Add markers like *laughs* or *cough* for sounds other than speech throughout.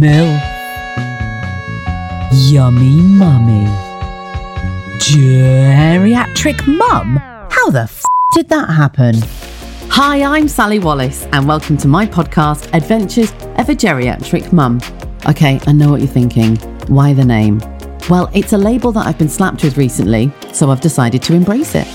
MILF. Yummy Mummy. Geriatric Mum? How the f did that happen? Hi, I'm Sally Wallace, and welcome to my podcast, Adventures of a Geriatric Mum. Okay, I know what you're thinking. Why the name? Well, it's a label that I've been slapped with recently, so I've decided to embrace it.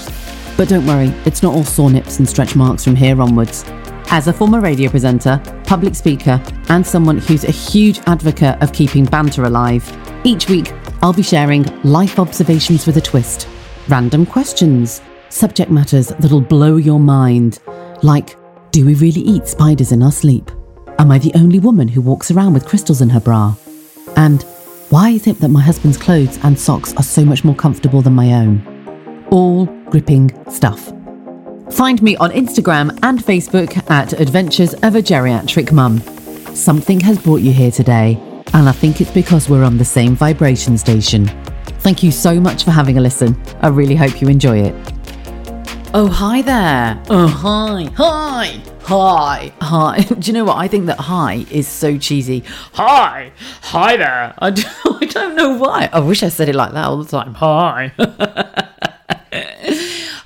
But don't worry, it's not all sore nips and stretch marks from here onwards. As a former radio presenter, public speaker, and someone who's a huge advocate of keeping banter alive, each week I'll be sharing life observations with a twist, random questions, subject matters that'll blow your mind, like do we really eat spiders in our sleep? Am I the only woman who walks around with crystals in her bra? And why is it that my husband's clothes and socks are so much more comfortable than my own? All gripping stuff. Find me on Instagram and Facebook at Adventures of a Geriatric Mum. Something has brought you here today, and I think it's because we're on the same vibration station. Thank you so much for having a listen. I really hope you enjoy it. Oh, hi there. Oh, hi. Hi. Hi. Hi. *laughs* Do you know what? I think that hi is so cheesy. Hi. Hi there. I *laughs* don't, I don't know why. I wish I said it like that all the time. Hi. *laughs*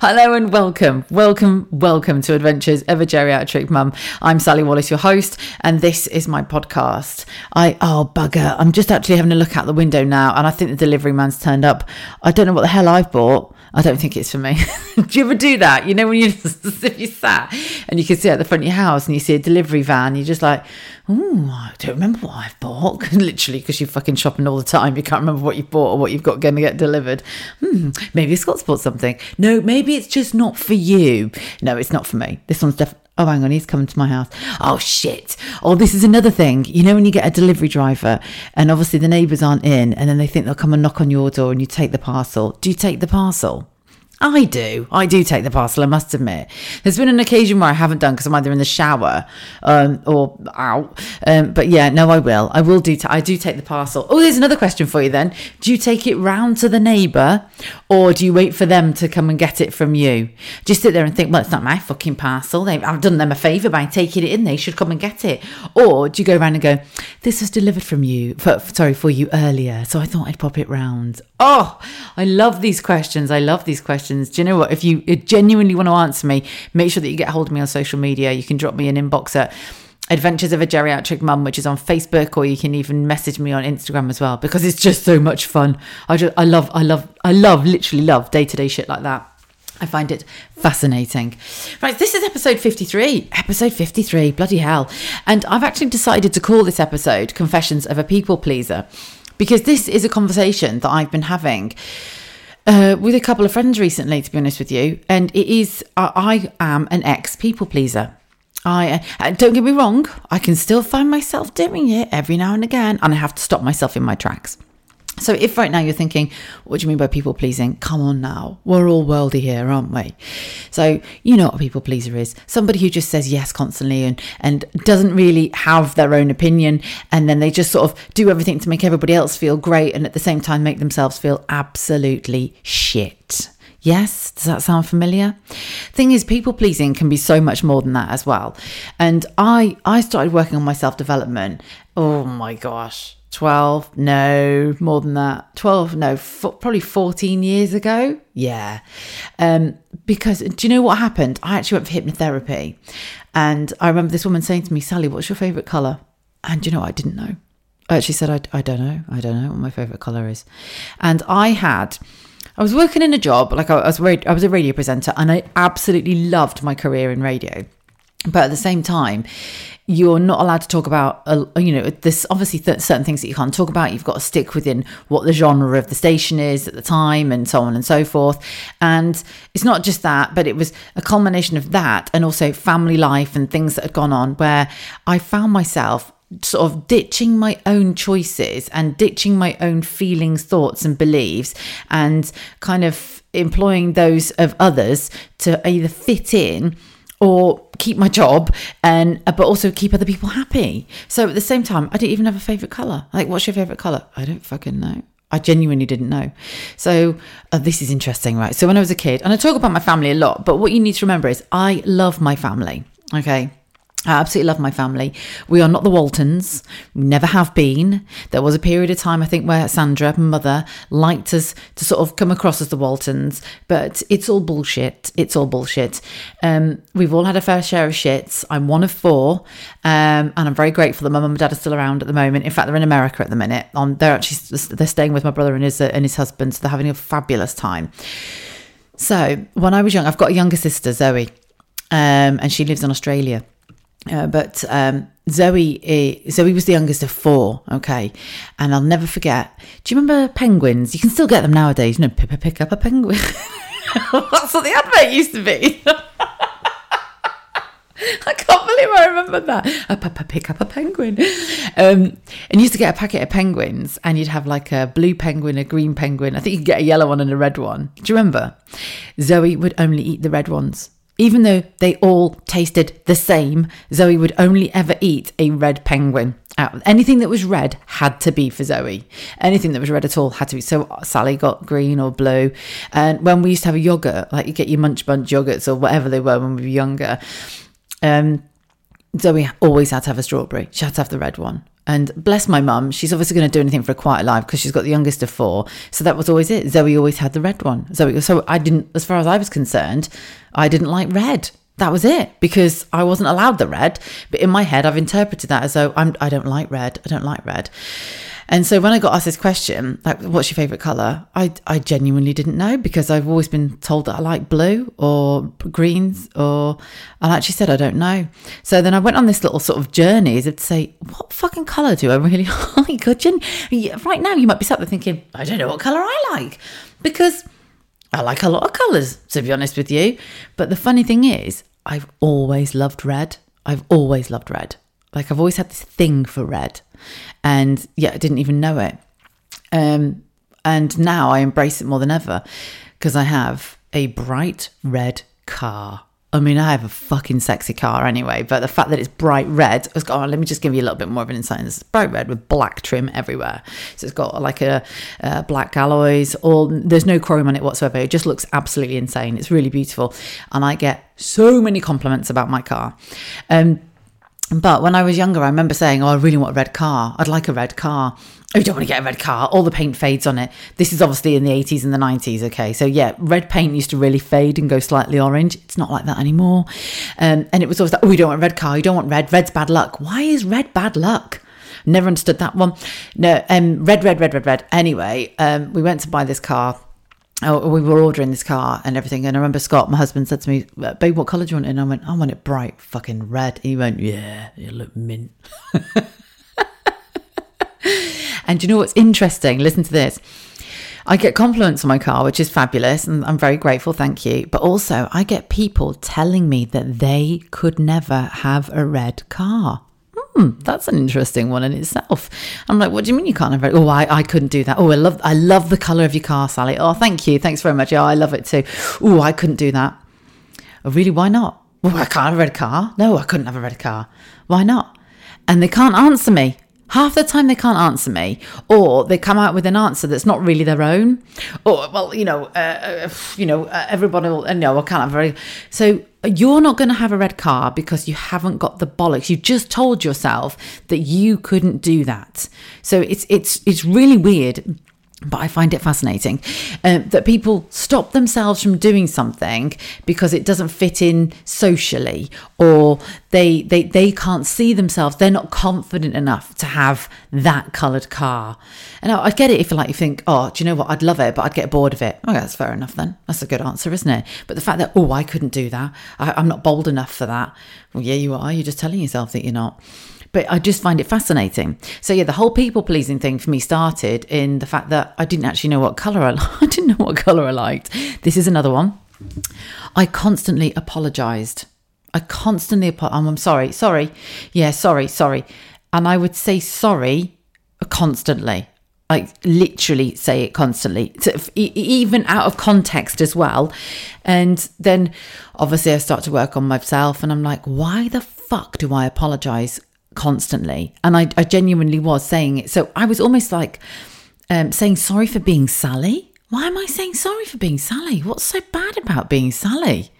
Hello and welcome, welcome, welcome to Adventures of a Geriatric Mum. I'm Sally Wallace, your host, and this is my podcast. I oh bugger, I'm just actually having a look out the window now, and I think the delivery man's turned up. I don't know what the hell I've bought. I don't think it's for me. *laughs* do you ever do that? You know, when you *laughs* if you sat and you can see at the front of your house and you see a delivery van, you're just like, oh, I don't remember what I've bought. *laughs* Literally, because you're fucking shopping all the time, you can't remember what you've bought or what you've got going to get delivered. Hmm, maybe Scott's bought something. No, maybe it's just not for you. No, it's not for me. This one's definitely. Oh, hang on, he's coming to my house. Oh, shit. Oh, this is another thing. You know, when you get a delivery driver and obviously the neighbours aren't in and then they think they'll come and knock on your door and you take the parcel. Do you take the parcel? I do. I do take the parcel, I must admit. There's been an occasion where I haven't done because I'm either in the shower um, or out. Um, but yeah, no, I will. I will do. I do take the parcel. Oh, there's another question for you then. Do you take it round to the neighbour or do you wait for them to come and get it from you? Just sit there and think, well, it's not my fucking parcel. They've, I've done them a favour by taking it in. They should come and get it. Or do you go around and go, this was delivered from you, for, sorry, for you earlier. So I thought I'd pop it round. Oh, I love these questions. I love these questions questions. Do you know what? If you genuinely want to answer me, make sure that you get hold of me on social media. You can drop me an inbox at Adventures of a Geriatric Mum, which is on Facebook, or you can even message me on Instagram as well because it's just so much fun. I just, I love, I love, I love, literally love day to day shit like that. I find it fascinating. Right, this is episode 53. Episode 53, bloody hell. And I've actually decided to call this episode Confessions of a People Pleaser because this is a conversation that I've been having uh, with a couple of friends recently, to be honest with you, and it is uh, I am an ex people pleaser. I uh, don't get me wrong, I can still find myself doing it every now and again, and I have to stop myself in my tracks. So, if right now you're thinking, what do you mean by people pleasing? Come on now. We're all worldy here, aren't we? So, you know what a people pleaser is somebody who just says yes constantly and, and doesn't really have their own opinion. And then they just sort of do everything to make everybody else feel great and at the same time make themselves feel absolutely shit. Yes, does that sound familiar? Thing is, people pleasing can be so much more than that as well. And I I started working on my self development. Oh my gosh 12 no more than that. 12 no f- probably 14 years ago. Yeah. Um because do you know what happened? I actually went for hypnotherapy. And i remember this woman saying to me sally what's your favorite color and you know i didn't know. I actually said I, I don't know. I don't know what my favorite color is. And i had I was working in a job, like I was, I was a radio presenter, and I absolutely loved my career in radio. But at the same time, you're not allowed to talk about uh, you know there's obviously th- certain things that you can't talk about. You've got to stick within what the genre of the station is at the time and so on and so forth. And it's not just that but it was a culmination of that and also family life and things that had gone on where i found myself sort of ditching my own choices and ditching my own feelings thoughts and beliefs and kind of employing those of others to either fit in or keep my job and uh, but also keep other people happy. So at the same time, I didn't even have a favorite color. Like, what's your favorite color? I don't fucking know. I genuinely didn't know. So uh, this is interesting, right? So when I was a kid, and I talk about my family a lot, but what you need to remember is I love my family. Okay. I absolutely love my family. We are not the Waltons. We never have been. There was a period of time, I think, where Sandra, my mother, liked us to sort of come across as the Waltons, but it's all bullshit. It's all bullshit. Um, we've all had a fair share of shits. I'm one of four, um, and I'm very grateful that my mum and dad are still around at the moment. In fact, they're in America at the minute. Um, they're actually they're staying with my brother and his uh, and his husband, so they're having a fabulous time. So when I was young, I've got a younger sister, Zoe, um, and she lives in Australia. Uh, but um, Zoe, Zoe was the youngest of four. Okay, and I'll never forget. Do you remember penguins? You can still get them nowadays. You know, Pippa pick up a penguin. *laughs* That's what the advert used to be. *laughs* I can't believe I remember that. A papa pick up a penguin. Um, and you used to get a packet of penguins, and you'd have like a blue penguin, a green penguin. I think you'd get a yellow one and a red one. Do you remember? Zoe would only eat the red ones. Even though they all tasted the same, Zoe would only ever eat a red penguin. Anything that was red had to be for Zoe. Anything that was red at all had to be. So Sally got green or blue. And when we used to have a yogurt, like you get your Munch Bunch yogurts or whatever they were when we were younger, um, Zoe always had to have a strawberry. She had to have the red one. And bless my mum, she's obviously going to do anything for a quiet life because she's got the youngest of four. So that was always it. Zoe always had the red one. Zoe, so I didn't, as far as I was concerned, I didn't like red. That was it because I wasn't allowed the red. But in my head, I've interpreted that as though I'm, I don't like red. I don't like red. And so when I got asked this question, like, what's your favourite colour? I, I genuinely didn't know because I've always been told that I like blue or greens, or I actually said I don't know. So then I went on this little sort of journey as to say, what fucking colour do I really *laughs* like? right now, you might be sat there thinking, I don't know what colour I like because I like a lot of colours, to be honest with you. But the funny thing is, I've always loved red. I've always loved red. Like I've always had this thing for red and yeah, I didn't even know it. Um, and now I embrace it more than ever because I have a bright red car. I mean, I have a fucking sexy car anyway, but the fact that it's bright red, I was going, oh, let me just give you a little bit more of an insight. It's bright red with black trim everywhere. So it's got like a, a black alloys, or there's no chrome on it whatsoever. It just looks absolutely insane. It's really beautiful. And I get so many compliments about my car. Um, but when I was younger, I remember saying, Oh, I really want a red car. I'd like a red car. Oh, you don't want to get a red car. All the paint fades on it. This is obviously in the 80s and the 90s. Okay. So, yeah, red paint used to really fade and go slightly orange. It's not like that anymore. Um, and it was always like, Oh, you don't want a red car. You don't want red. Red's bad luck. Why is red bad luck? Never understood that one. No, um, red, red, red, red, red. Anyway, um, we went to buy this car oh, we were ordering this car and everything. And I remember Scott, my husband, said to me, Babe, what colour do you want? And I went, I want it bright, fucking red. And he went, Yeah, you look mint. *laughs* and you know what's interesting? Listen to this. I get compliments on my car, which is fabulous, and I'm very grateful, thank you. But also, I get people telling me that they could never have a red car hmm, that's an interesting one in itself. I'm like, what do you mean you can't have it? Oh, I, I couldn't do that. Oh, I love I love the colour of your car, Sally. Oh, thank you. Thanks very much. Yeah, I love it too. Oh, I couldn't do that. Oh, really? Why not? Well, I can't have a red car. No, I couldn't have a red car. Why not? And they can't answer me. Half the time they can't answer me, or they come out with an answer that's not really their own. Or, well, you know, uh, uh you know, uh, everybody will, uh, no, I can't have a very. So you're not going to have a red car because you haven't got the bollocks. You just told yourself that you couldn't do that. So it's it's it's really weird but I find it fascinating uh, that people stop themselves from doing something because it doesn't fit in socially or they, they, they can't see themselves. They're not confident enough to have that coloured car. And I, I get it if you like you think, oh, do you know what? I'd love it, but I'd get bored of it. Okay, that's fair enough then. That's a good answer, isn't it? But the fact that, oh, I couldn't do that. I, I'm not bold enough for that. Well, yeah, you are. You're just telling yourself that you're not. But I just find it fascinating. So yeah, the whole people pleasing thing for me started in the fact that I didn't actually know what color I, *laughs* I didn't know what color I liked. This is another one. I constantly apologized. I constantly apo- um, I'm sorry, sorry. Yeah, sorry, sorry. And I would say sorry constantly I literally say it constantly even out of context as well and then obviously i start to work on myself and i'm like why the fuck do i apologize constantly. And I, I genuinely was saying it. So I was almost like um, saying sorry for being Sally. Why am I saying sorry for being Sally? What's so bad about being Sally?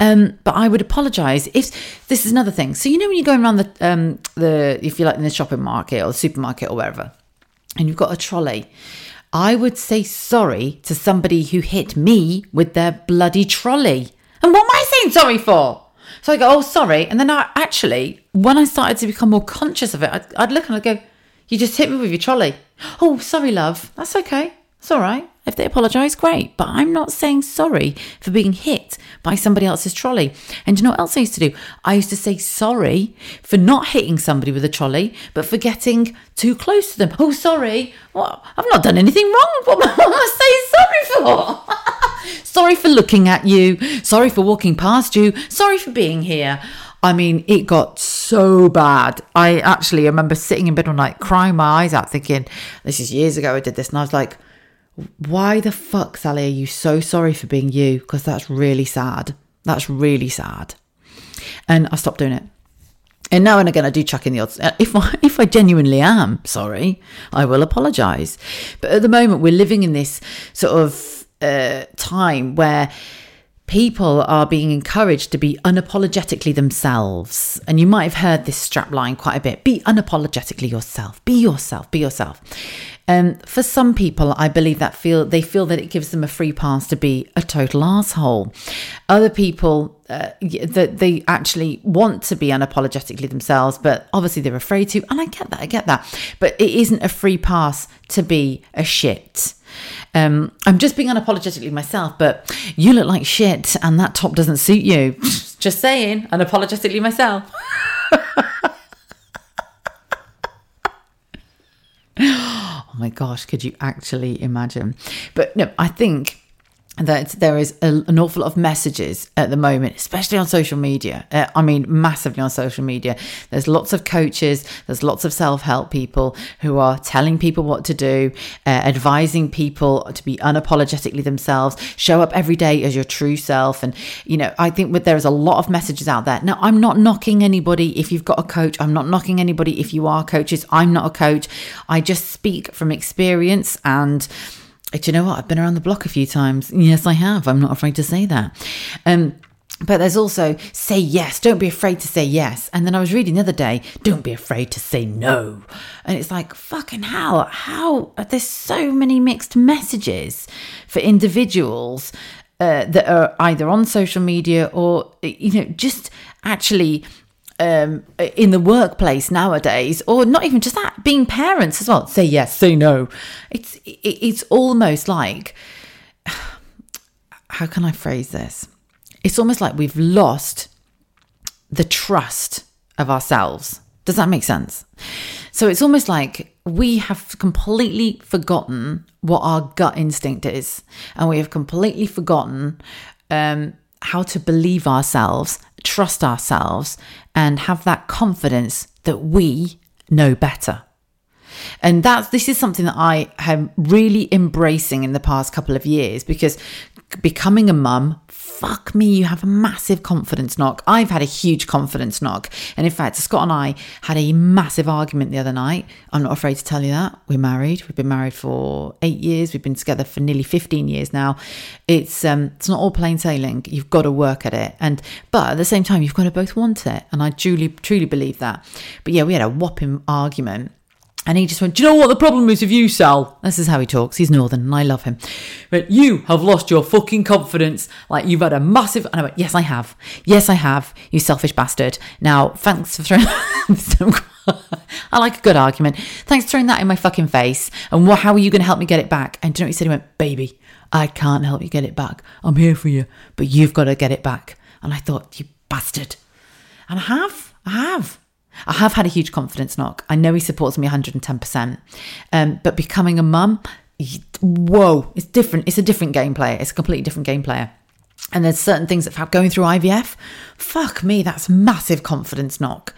Um, but I would apologise if this is another thing. So you know when you're going around the um, the if you like in the shopping market or the supermarket or wherever, and you've got a trolley, I would say sorry to somebody who hit me with their bloody trolley. And what am I saying sorry for? So I go, oh, sorry. And then I actually, when I started to become more conscious of it, I'd, I'd look and I'd go, you just hit me with your trolley. Oh, sorry, love. That's okay. It's all right. If they apologise, great. But I'm not saying sorry for being hit by somebody else's trolley. And you know what else I used to do? I used to say sorry for not hitting somebody with a trolley, but for getting too close to them. Oh, sorry. What? I've not done anything wrong. What, *laughs* what am I saying sorry for? *laughs* sorry for looking at you. Sorry for walking past you. Sorry for being here. I mean, it got so bad. I actually remember sitting in bed one night, crying my eyes out, thinking, this is years ago I did this. And I was like, why the fuck, Sally, are you so sorry for being you? Because that's really sad. That's really sad. And I stopped doing it. And now and again, I do chuck in the odds. Uh, if I, *laughs* if I genuinely am sorry, I will apologise. But at the moment, we're living in this sort of uh, time where people are being encouraged to be unapologetically themselves. And you might have heard this strap line quite a bit be unapologetically yourself, be yourself, be yourself. Um, for some people, I believe that feel they feel that it gives them a free pass to be a total asshole. Other people uh, that they actually want to be unapologetically themselves, but obviously they're afraid to. And I get that, I get that. But it isn't a free pass to be a shit. Um, I'm just being unapologetically myself, but you look like shit, and that top doesn't suit you. *laughs* just saying, unapologetically myself. *laughs* my gosh, could you actually imagine? But no, I think that there is a, an awful lot of messages at the moment, especially on social media. Uh, I mean, massively on social media. There's lots of coaches, there's lots of self help people who are telling people what to do, uh, advising people to be unapologetically themselves, show up every day as your true self. And, you know, I think that there's a lot of messages out there. Now, I'm not knocking anybody if you've got a coach, I'm not knocking anybody if you are coaches. I'm not a coach. I just speak from experience and, do you know what? I've been around the block a few times. Yes, I have. I'm not afraid to say that. Um, but there's also say yes. Don't be afraid to say yes. And then I was reading the other day, don't be afraid to say no. And it's like, fucking hell, how there's so many mixed messages for individuals uh, that are either on social media or, you know, just actually um, in the workplace nowadays, or not even just that, being parents as well. Say yes, say no. It's it's almost like how can I phrase this? It's almost like we've lost the trust of ourselves. Does that make sense? So it's almost like we have completely forgotten what our gut instinct is, and we have completely forgotten um, how to believe ourselves, trust ourselves, and have that confidence that we know better. And that's this is something that I am really embracing in the past couple of years because becoming a mum, fuck me, you have a massive confidence knock. I've had a huge confidence knock. And in fact, Scott and I had a massive argument the other night. I'm not afraid to tell you that. We're married. We've been married for eight years. We've been together for nearly 15 years now. It's um it's not all plain sailing. You've got to work at it. And but at the same time, you've got to both want it. And I truly, truly believe that. But yeah, we had a whopping argument and he just went, Do you know what the problem is with you, Sal? This is how he talks. He's northern and I love him. But you have lost your fucking confidence. Like you've had a massive and I went, Yes, I have. Yes, I have, you selfish bastard. Now, thanks for throwing *laughs* *laughs* I like a good argument. Thanks for throwing that in my fucking face. And what, how are you going to help me get it back? And do you know what he said? He went, Baby, I can't help you get it back. I'm here for you, but you've got to get it back. And I thought, You bastard. And I have. I have. I have had a huge confidence knock. I know he supports me 110%. Um, but becoming a mum, whoa, it's different. It's a different game player. It's a completely different game player. And there's certain things that have going through IVF. Fuck me, that's massive confidence knock.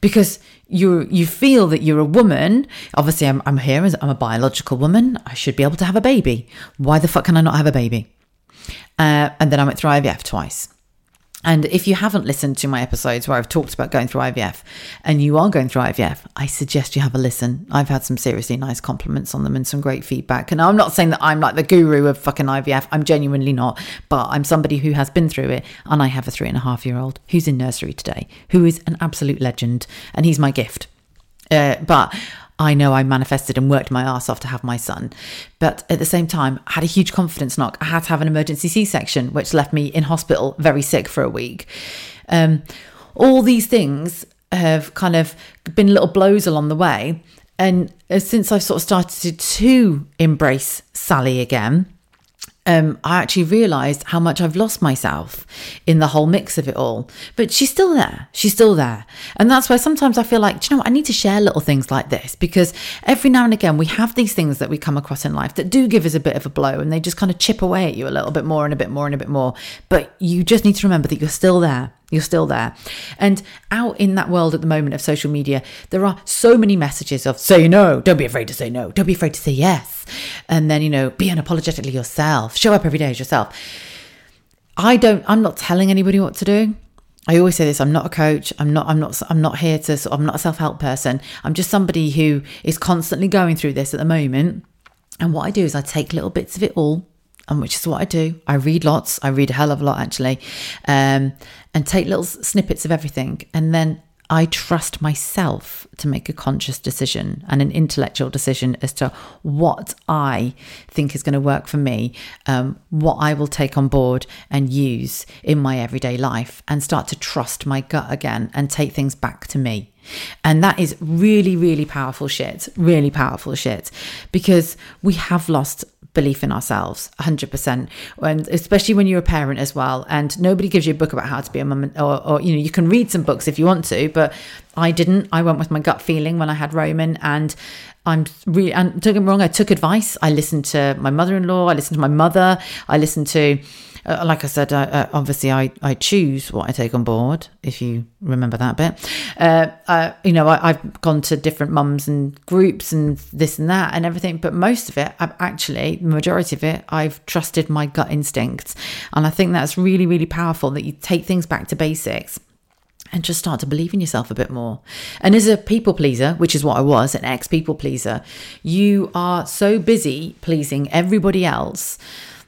Because you you feel that you're a woman. Obviously, I'm, I'm here as I'm a biological woman. I should be able to have a baby. Why the fuck can I not have a baby? Uh, and then I went through IVF twice. And if you haven't listened to my episodes where I've talked about going through IVF and you are going through IVF, I suggest you have a listen. I've had some seriously nice compliments on them and some great feedback. And I'm not saying that I'm like the guru of fucking IVF. I'm genuinely not, but I'm somebody who has been through it. And I have a three and a half year old who's in nursery today, who is an absolute legend. And he's my gift. Uh, but I know I manifested and worked my ass off to have my son. But at the same time, I had a huge confidence knock. I had to have an emergency C section, which left me in hospital very sick for a week. Um, all these things have kind of been little blows along the way. And since I've sort of started to embrace Sally again, um, I actually realized how much I've lost myself in the whole mix of it all. But she's still there. She's still there. And that's why sometimes I feel like, you know what? I need to share little things like this because every now and again we have these things that we come across in life that do give us a bit of a blow and they just kind of chip away at you a little bit more and a bit more and a bit more. But you just need to remember that you're still there. You're still there. And out in that world at the moment of social media, there are so many messages of say no, don't be afraid to say no, don't be afraid to say yes. And then, you know, be unapologetically yourself, show up every day as yourself. I don't, I'm not telling anybody what to do. I always say this I'm not a coach. I'm not I'm not I'm not here to I'm not a self-help person. I'm just somebody who is constantly going through this at the moment. And what I do is I take little bits of it all and which is what I do. I read lots. I read a hell of a lot actually, um, and take little snippets of everything, and then I trust myself to make a conscious decision and an intellectual decision as to what I think is going to work for me, um, what I will take on board and use in my everyday life, and start to trust my gut again and take things back to me. And that is really, really powerful shit. Really powerful shit. Because we have lost belief in ourselves 100% and especially when you're a parent as well and nobody gives you a book about how to be a mum or, or you know you can read some books if you want to but i didn't i went with my gut feeling when i had roman and i'm really and don't get me wrong i took advice i listened to my mother-in-law i listened to my mother i listened to uh, like I said, uh, uh, obviously I, I choose what I take on board, if you remember that bit. Uh, uh, you know, I, have gone to different mums and groups and this and that and everything, but most of it, I've actually, the majority of it, I've trusted my gut instincts. And I think that's really, really powerful that you take things back to basics and just start to believe in yourself a bit more. And as a people pleaser, which is what I was, an ex people pleaser, you are so busy pleasing everybody else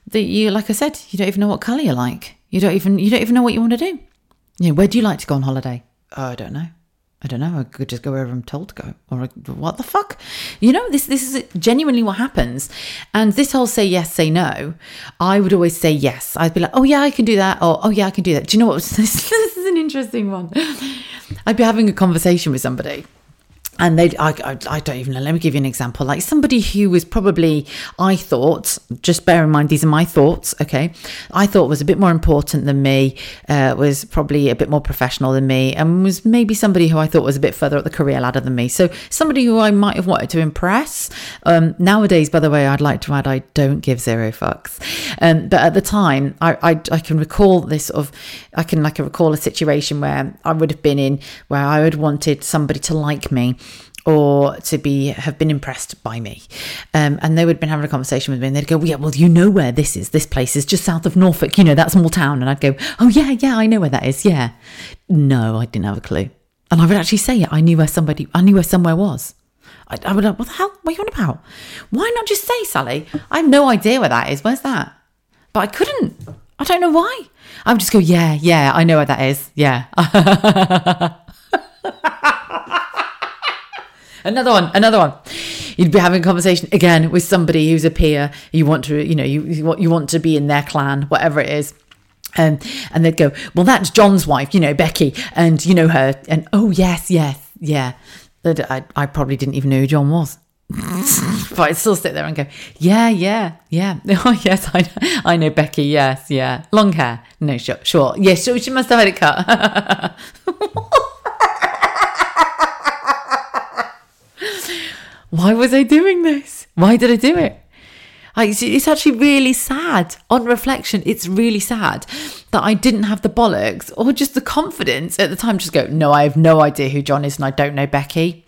that you, like I said, you don't even know what colour you like. You don't even you don't even know what you want to do. You know, where do you like to go on holiday? Oh, I don't know. I don't know. I could just go wherever I'm told to go. Or what the fuck? You know, this this is genuinely what happens. And this whole say yes, say no, I would always say yes. I'd be like, oh yeah, I can do that. Or oh yeah, I can do that. Do you know what? *laughs* this is an interesting one. I'd be having a conversation with somebody and they I, I, I, don't even know. Let me give you an example. Like somebody who was probably i thought just bear in mind these are my thoughts okay? I thought was a bit more important than me uh, was probably a bit more professional than me and was maybe somebody who i thought was a bit further up the career ladder than me. So somebody who i might have wanted to impress um, nowadays by the way i'd like to add i don't give zero fucks. Um, but at the time I, I, I can recall this sort of i can like recall a situation where i would have been in where i had wanted somebody to like me or to be have been impressed by me. Um, and they would have been having a conversation with me and they'd go, well, Yeah, well, you know where this is. This place is just south of Norfolk, you know, that small town. And I'd go, Oh, yeah, yeah, I know where that is. Yeah. No, I didn't have a clue. And I would actually say it. I knew where somebody, I knew where somewhere was. I, I would, like, what the hell? What are you on about? Why not just say, Sally? I have no idea where that is. Where's that? But I couldn't. I don't know why. I would just go, Yeah, yeah, I know where that is. Yeah. *laughs* Another one, another one. You'd be having a conversation again with somebody who's a peer. You want to, you know, you want, you want to be in their clan, whatever it is. Um, and they'd go, well, that's John's wife, you know, Becky, and you know her, and oh yes, yes, yeah. But I, I probably didn't even know who John was. *laughs* but I'd still sit there and go, yeah, yeah, yeah. *laughs* Oh yes, I know, I know Becky. Yes, yeah. Long hair, no, sure, sure. Yes, yeah, she must have had it cut. *laughs* why was I doing this? Why did I do it? it's actually really sad. On reflection, it's really sad that I didn't have the bollocks or just the confidence at the time. Just go, no, I have no idea who John is, and I don't know Becky.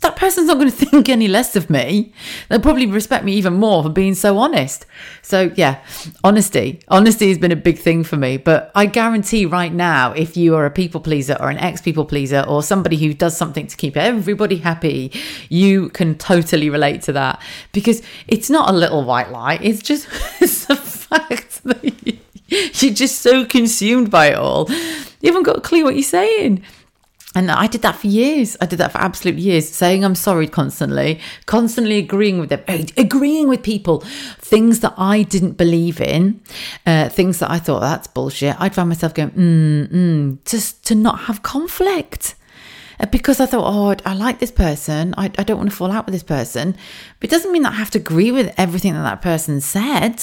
That person's not going *laughs* to think any less of me. They'll probably respect me even more for being so honest. So, yeah, honesty. Honesty has been a big thing for me. But I guarantee right now, if you are a people pleaser or an ex people pleaser or somebody who does something to keep everybody happy, you can totally relate to that because it's not a little white lie. It's just *laughs* it's a fact that *laughs* you're just so consumed by it all. You haven't got a clue what you're saying. And I did that for years. I did that for absolute years, saying I'm sorry constantly, constantly agreeing with them, agreeing with people, things that I didn't believe in, uh, things that I thought that's bullshit. I'd find myself going, mm, mm, just to not have conflict. Uh, because I thought, oh, I like this person. I, I don't want to fall out with this person. But it doesn't mean that I have to agree with everything that that person said.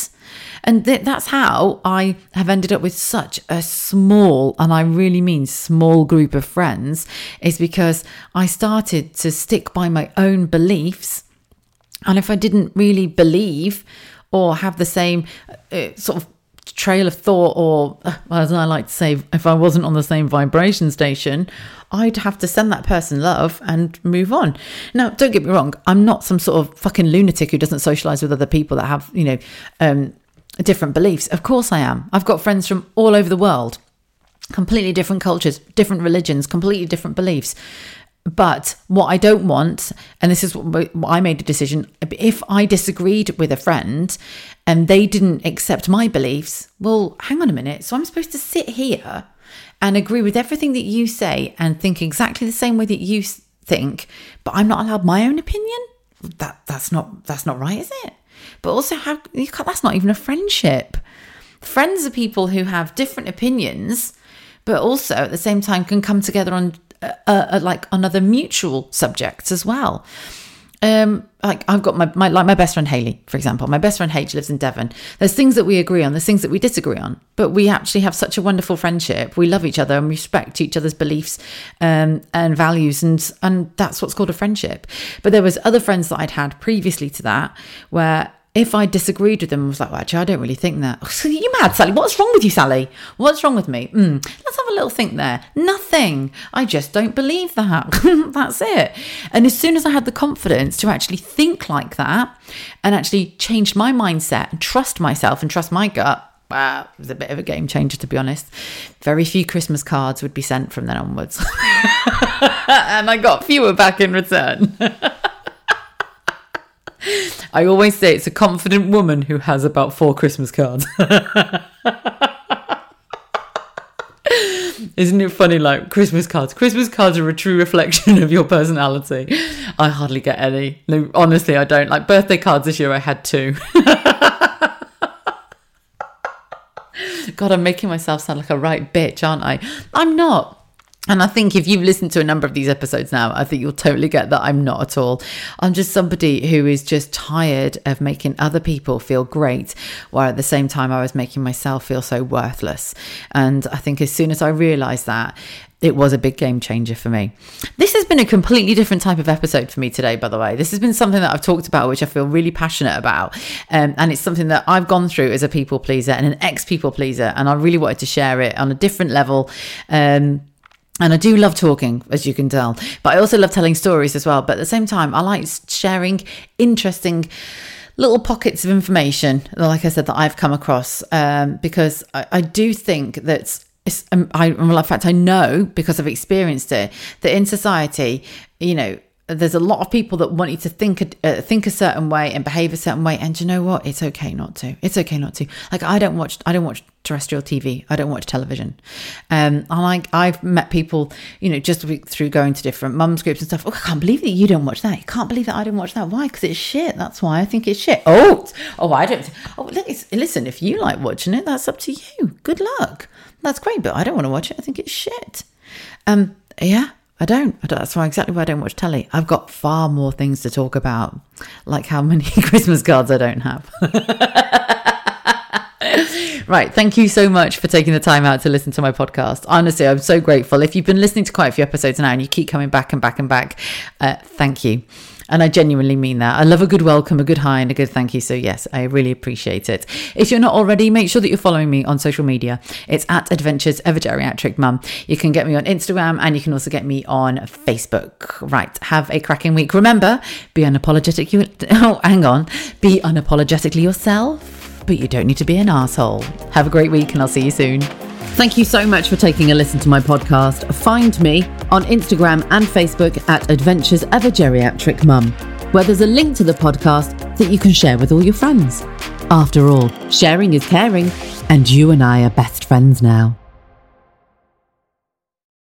And th- that's how I have ended up with such a small, and I really mean small group of friends, is because I started to stick by my own beliefs. And if I didn't really believe or have the same uh, sort of trail of thought, or as I like to say, if I wasn't on the same vibration station, I'd have to send that person love and move on. Now, don't get me wrong, I'm not some sort of fucking lunatic who doesn't socialize with other people that have, you know, um, different beliefs. Of course, I am. I've got friends from all over the world, completely different cultures, different religions, completely different beliefs. But what I don't want, and this is what I made a decision if I disagreed with a friend and they didn't accept my beliefs, well, hang on a minute. So I'm supposed to sit here and agree with everything that you say and think exactly the same way that you think, but I'm not allowed my own opinion? That that's not that's not right, is it? But also, how that's not even a friendship. Friends are people who have different opinions, but also at the same time can come together on like on other mutual subjects as well. Um like i've got my, my like my best friend haley for example. My best friend H lives in devon. There's things that we agree on there's things that we disagree on but we actually have such a wonderful friendship. We love each other and respect each other's beliefs um, and values and and that's what's called a friendship. But there was other friends that i'd had previously to that where if I disagreed with them I was like, well, actually, I don't really think that. *laughs* So you mad, Sally? What's wrong with you, Sally? What's wrong with me? Mm, let's have a little think there. Nothing. I just don't believe that. *laughs* That's it. And as soon as I had the confidence to actually think like that and actually change my mindset and trust myself and trust my gut, wow, it was a bit of a game changer, to be honest. Very few Christmas cards would be sent from then onwards. *laughs* and I got fewer back in return. I always say it's a confident woman who has about four Christmas cards. *laughs* Isn't it funny? Like Christmas cards. Christmas cards are a true reflection of your personality. I hardly get any. No, honestly, I don't. Like birthday cards this year, I had two. *laughs* God, I'm making myself sound like a right bitch, aren't I? I'm not. And I think if you've listened to a number of these episodes now, I think you'll totally get that I'm not at all. I'm just somebody who is just tired of making other people feel great, while at the same time I was making myself feel so worthless. And I think as soon as I realized that, it was a big game changer for me. This has been a completely different type of episode for me today, by the way. This has been something that I've talked about, which I feel really passionate about. Um, and it's something that I've gone through as a people pleaser and an ex people pleaser. And I really wanted to share it on a different level. Um, and I do love talking, as you can tell, but I also love telling stories as well. But at the same time, I like sharing interesting little pockets of information, like I said, that I've come across, um, because I, I, do think that. Um, I, in fact, I know because I've experienced it that in society, you know, there's a lot of people that want you to think a, uh, think a certain way and behave a certain way and you know what? It's okay not to. It's okay not to. Like i don't watch i don't watch terrestrial tv i don't watch television. Um and like i've met people you know just through going to different mums groups and stuff. Oh i can't believe that you don't watch that. You can't believe that i didn't watch that. Why? Because it's shit. That's why i think it's shit. Oh oh i don't oh listen if you like watching it that's up to you. Good luck. That's great but i don't want to watch it. I think it's shit. Um yeah I don't. I don't. That's why exactly why I don't watch telly. I've got far more things to talk about, like how many *laughs* Christmas cards I don't have. *laughs* right. Thank you so much for taking the time out to listen to my podcast. Honestly, I'm so grateful. If you've been listening to quite a few episodes now and you keep coming back and back and back, uh, thank you. And I genuinely mean that. I love a good welcome, a good hi, and a good thank you. So, yes, I really appreciate it. If you're not already, make sure that you're following me on social media. It's at Adventures a Geriatric Mum. You can get me on Instagram and you can also get me on Facebook. Right. Have a cracking week. Remember, be unapologetic. You, *laughs* oh, hang on. Be unapologetically yourself, but you don't need to be an asshole. Have a great week, and I'll see you soon. Thank you so much for taking a listen to my podcast. Find me on Instagram and Facebook at Adventures of a Geriatric Mum, where there's a link to the podcast that you can share with all your friends. After all, sharing is caring, and you and I are best friends now.